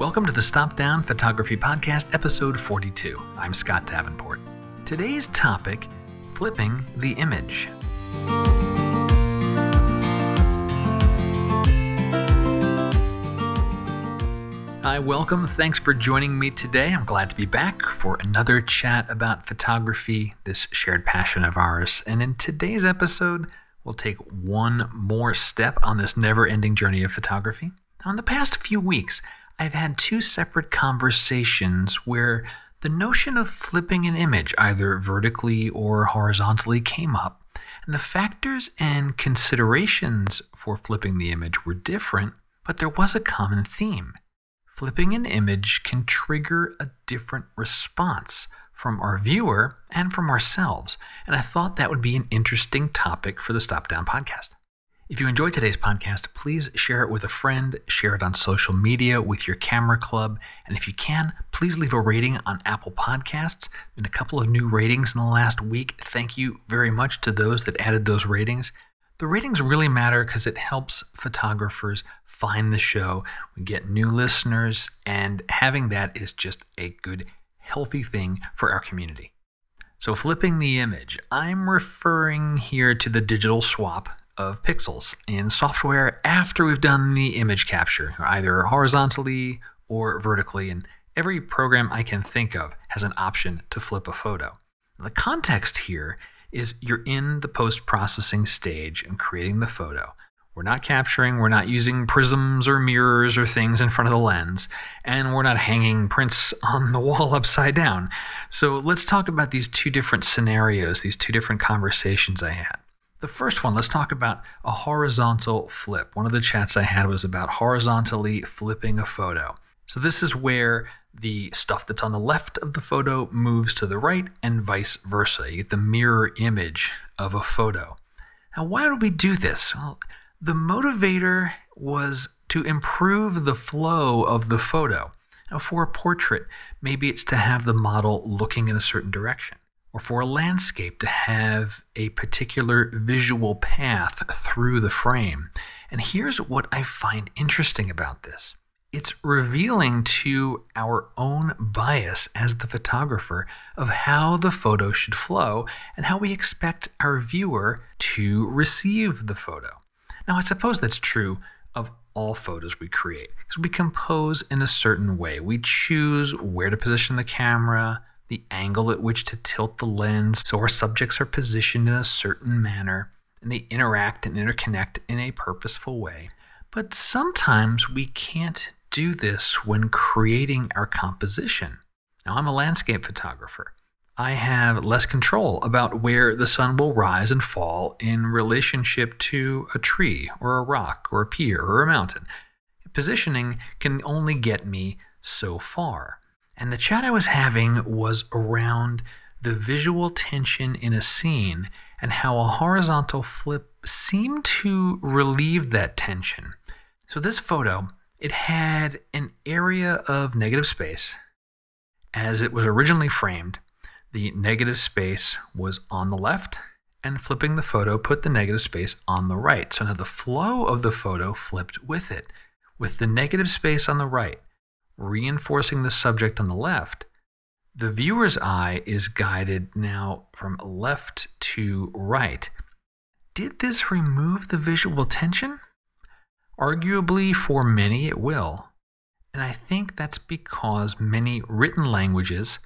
Welcome to the Stop Down Photography Podcast, episode 42. I'm Scott Davenport. Today's topic flipping the image. Hi, welcome. Thanks for joining me today. I'm glad to be back for another chat about photography, this shared passion of ours. And in today's episode, we'll take one more step on this never ending journey of photography. Now, in the past few weeks, I've had two separate conversations where the notion of flipping an image, either vertically or horizontally, came up, and the factors and considerations for flipping the image were different, but there was a common theme. Flipping an image can trigger a different response from our viewer and from ourselves, and I thought that would be an interesting topic for the Stop Down podcast. If you enjoyed today's podcast, please share it with a friend, share it on social media with your camera club, and if you can, please leave a rating on Apple Podcasts. Been a couple of new ratings in the last week. Thank you very much to those that added those ratings. The ratings really matter because it helps photographers find the show. We get new listeners, and having that is just a good, healthy thing for our community. So, flipping the image, I'm referring here to the digital swap of pixels in software after we've done the image capture, either horizontally or vertically. And every program I can think of has an option to flip a photo. The context here is you're in the post processing stage and creating the photo. We're not capturing, we're not using prisms or mirrors or things in front of the lens, and we're not hanging prints on the wall upside down. So let's talk about these two different scenarios, these two different conversations I had. The first one, let's talk about a horizontal flip. One of the chats I had was about horizontally flipping a photo. So, this is where the stuff that's on the left of the photo moves to the right and vice versa. You get the mirror image of a photo. Now, why do we do this? Well, the motivator was to improve the flow of the photo. Now, for a portrait, maybe it's to have the model looking in a certain direction or for a landscape to have a particular visual path through the frame. And here's what I find interesting about this it's revealing to our own bias as the photographer of how the photo should flow and how we expect our viewer to receive the photo. Now, I suppose that's true of all photos we create because we compose in a certain way. We choose where to position the camera, the angle at which to tilt the lens so our subjects are positioned in a certain manner and they interact and interconnect in a purposeful way. But sometimes we can't do this when creating our composition. Now, I'm a landscape photographer. I have less control about where the sun will rise and fall in relationship to a tree or a rock or a pier or a mountain. Positioning can only get me so far. And the chat I was having was around the visual tension in a scene and how a horizontal flip seemed to relieve that tension. So this photo, it had an area of negative space. As it was originally framed, the negative space was on the left, and flipping the photo put the negative space on the right. So now the flow of the photo flipped with it, with the negative space on the right reinforcing the subject on the left, the viewer's eye is guided now from left to right. Did this remove the visual tension? Arguably, for many, it will. And I think that's because many written languages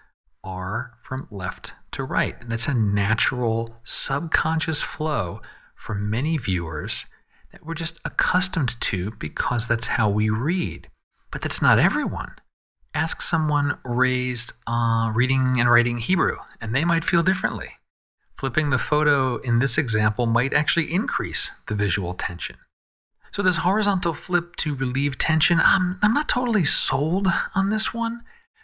are from left to right. And that's a natural subconscious flow for many viewers that we're just accustomed to because that's how we read. But that's not everyone. Ask someone raised uh, reading and writing Hebrew, and they might feel differently. Flipping the photo in this example might actually increase the visual tension. So, this horizontal flip to relieve tension, I'm, I'm not totally sold on this one.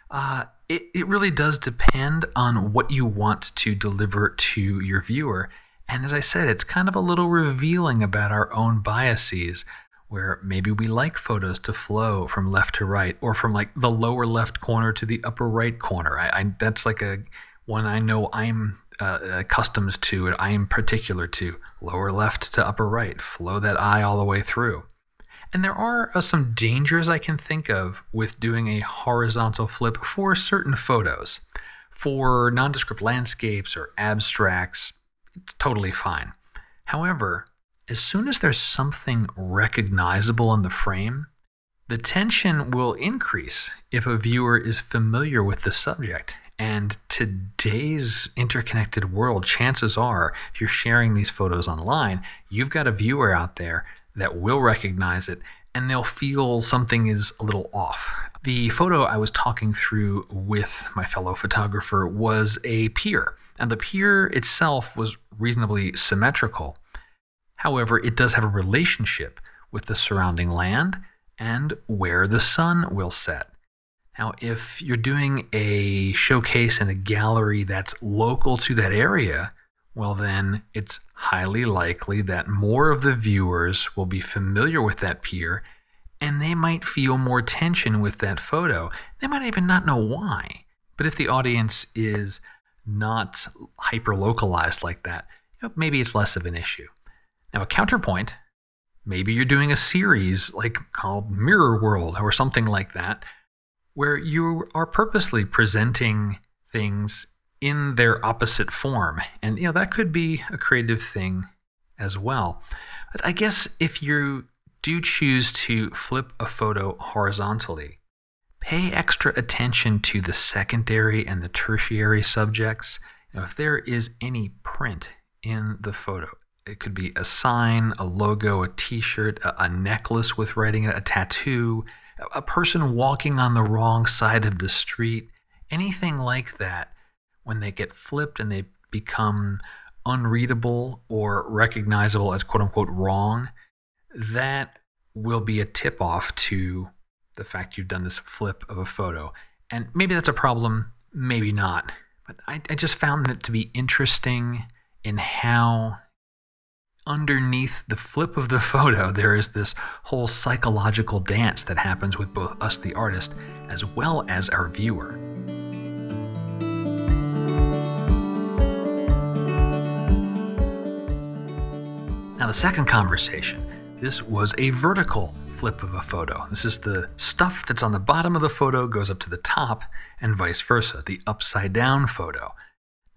Uh, it, it really does depend on what you want to deliver to your viewer. And as I said, it's kind of a little revealing about our own biases where maybe we like photos to flow from left to right or from like the lower left corner to the upper right corner. I, I that's like a one I know I'm uh, accustomed to and I am particular to lower left to upper right. Flow that eye all the way through. And there are uh, some dangers I can think of with doing a horizontal flip for certain photos. For nondescript landscapes or abstracts, it's totally fine. However, as soon as there's something recognizable in the frame, the tension will increase if a viewer is familiar with the subject. And today's interconnected world, chances are, if you're sharing these photos online, you've got a viewer out there that will recognize it and they'll feel something is a little off. The photo I was talking through with my fellow photographer was a pier, and the pier itself was reasonably symmetrical. However, it does have a relationship with the surrounding land and where the sun will set. Now, if you're doing a showcase in a gallery that's local to that area, well, then it's highly likely that more of the viewers will be familiar with that pier and they might feel more tension with that photo. They might even not know why. But if the audience is not hyper localized like that, maybe it's less of an issue. Now, a counterpoint maybe you're doing a series like called Mirror World or something like that, where you are purposely presenting things in their opposite form. And you know, that could be a creative thing as well. But I guess if you do choose to flip a photo horizontally, pay extra attention to the secondary and the tertiary subjects. If there is any print in the photo, it could be a sign, a logo, a t shirt, a, a necklace with writing it, a tattoo, a person walking on the wrong side of the street, anything like that when they get flipped and they become unreadable or recognizable as quote unquote wrong, that will be a tip off to the fact you've done this flip of a photo. And maybe that's a problem, maybe not. But I, I just found it to be interesting in how underneath the flip of the photo, there is this whole psychological dance that happens with both us, the artist, as well as our viewer. Now, the second conversation, this was a vertical flip of a photo. This is the stuff that's on the bottom of the photo goes up to the top, and vice versa, the upside down photo.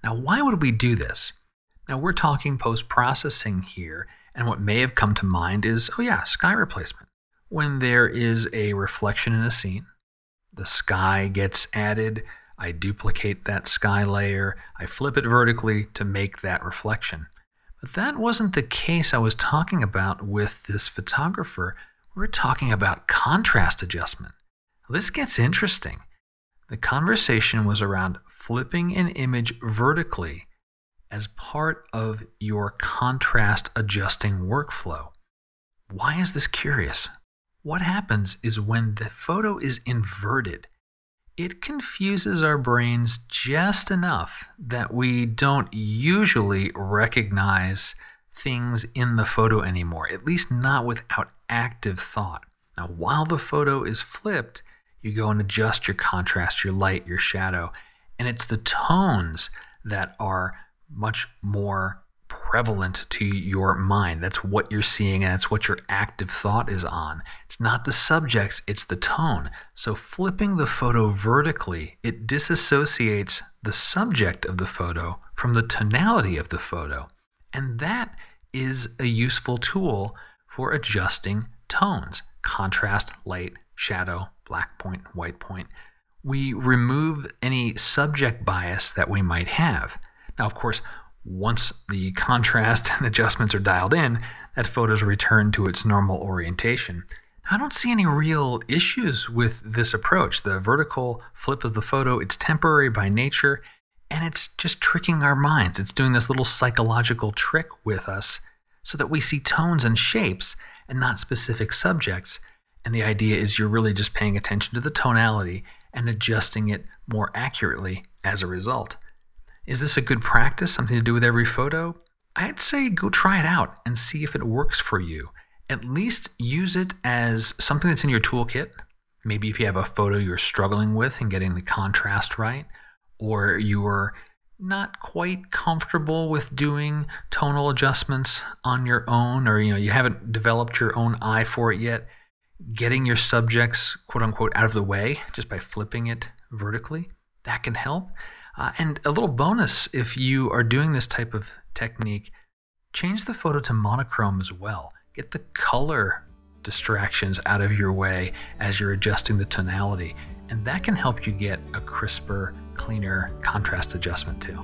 Now, why would we do this? Now, we're talking post processing here, and what may have come to mind is oh, yeah, sky replacement. When there is a reflection in a scene, the sky gets added, I duplicate that sky layer, I flip it vertically to make that reflection. But that wasn't the case I was talking about with this photographer. We're talking about contrast adjustment. This gets interesting. The conversation was around flipping an image vertically as part of your contrast adjusting workflow. Why is this curious? What happens is when the photo is inverted, it confuses our brains just enough that we don't usually recognize things in the photo anymore, at least not without active thought. Now, while the photo is flipped, you go and adjust your contrast, your light, your shadow, and it's the tones that are much more prevalent to your mind. That's what you're seeing, and that's what your active thought is on. It's not the subjects, it's the tone. So, flipping the photo vertically, it disassociates the subject of the photo from the tonality of the photo. And that is a useful tool for adjusting tones contrast, light, shadow, black point, white point. We remove any subject bias that we might have. Now, of course, once the contrast and adjustments are dialed in, that photo is returned to its normal orientation. I don't see any real issues with this approach. The vertical flip of the photo, it's temporary by nature, and it's just tricking our minds. It's doing this little psychological trick with us so that we see tones and shapes and not specific subjects. And the idea is you're really just paying attention to the tonality and adjusting it more accurately as a result. Is this a good practice, something to do with every photo? I'd say go try it out and see if it works for you. At least use it as something that's in your toolkit. Maybe if you have a photo you're struggling with and getting the contrast right, or you're not quite comfortable with doing tonal adjustments on your own, or you know you haven't developed your own eye for it yet, getting your subjects, quote unquote, out of the way just by flipping it vertically. That can help. Uh, and a little bonus if you are doing this type of technique, change the photo to monochrome as well. Get the color distractions out of your way as you're adjusting the tonality. And that can help you get a crisper, cleaner contrast adjustment too.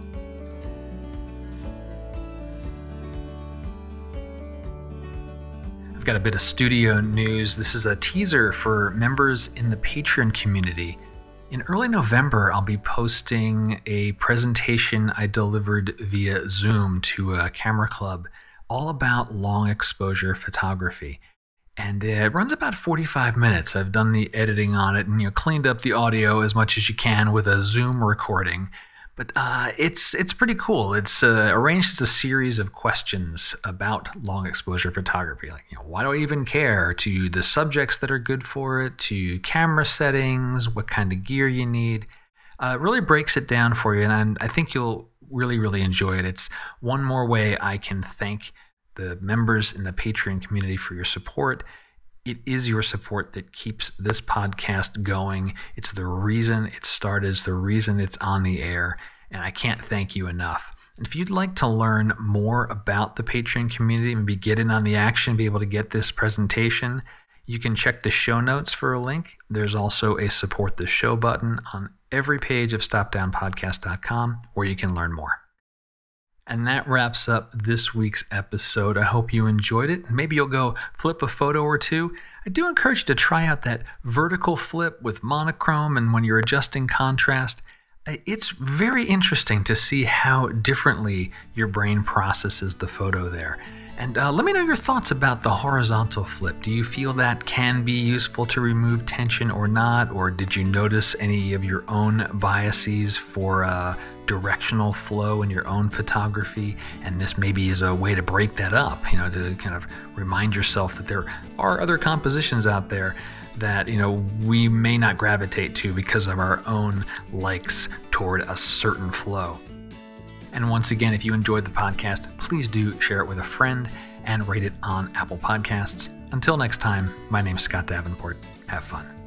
I've got a bit of studio news. This is a teaser for members in the Patreon community. In early November, I'll be posting a presentation I delivered via Zoom to a camera club all about long exposure photography. And it runs about 45 minutes. I've done the editing on it and you know cleaned up the audio as much as you can with a Zoom recording. But uh, it's it's pretty cool. It's uh, arranged as a series of questions about long exposure photography, like you know, why do I even care? To the subjects that are good for it, to camera settings, what kind of gear you need. Uh, it really breaks it down for you, and I, I think you'll really really enjoy it. It's one more way I can thank the members in the Patreon community for your support it is your support that keeps this podcast going. It's the reason it started, it's the reason it's on the air, and I can't thank you enough. And if you'd like to learn more about the Patreon community, maybe get in on the action, be able to get this presentation, you can check the show notes for a link. There's also a support the show button on every page of stopdownpodcast.com where you can learn more. And that wraps up this week's episode. I hope you enjoyed it. Maybe you'll go flip a photo or two. I do encourage you to try out that vertical flip with monochrome and when you're adjusting contrast. It's very interesting to see how differently your brain processes the photo there. And uh, let me know your thoughts about the horizontal flip. Do you feel that can be useful to remove tension or not? Or did you notice any of your own biases for uh, directional flow in your own photography? And this maybe is a way to break that up, you know, to kind of remind yourself that there are other compositions out there that you know we may not gravitate to because of our own likes toward a certain flow. And once again, if you enjoyed the podcast, please do share it with a friend and rate it on Apple Podcasts. Until next time, my name is Scott Davenport. Have fun.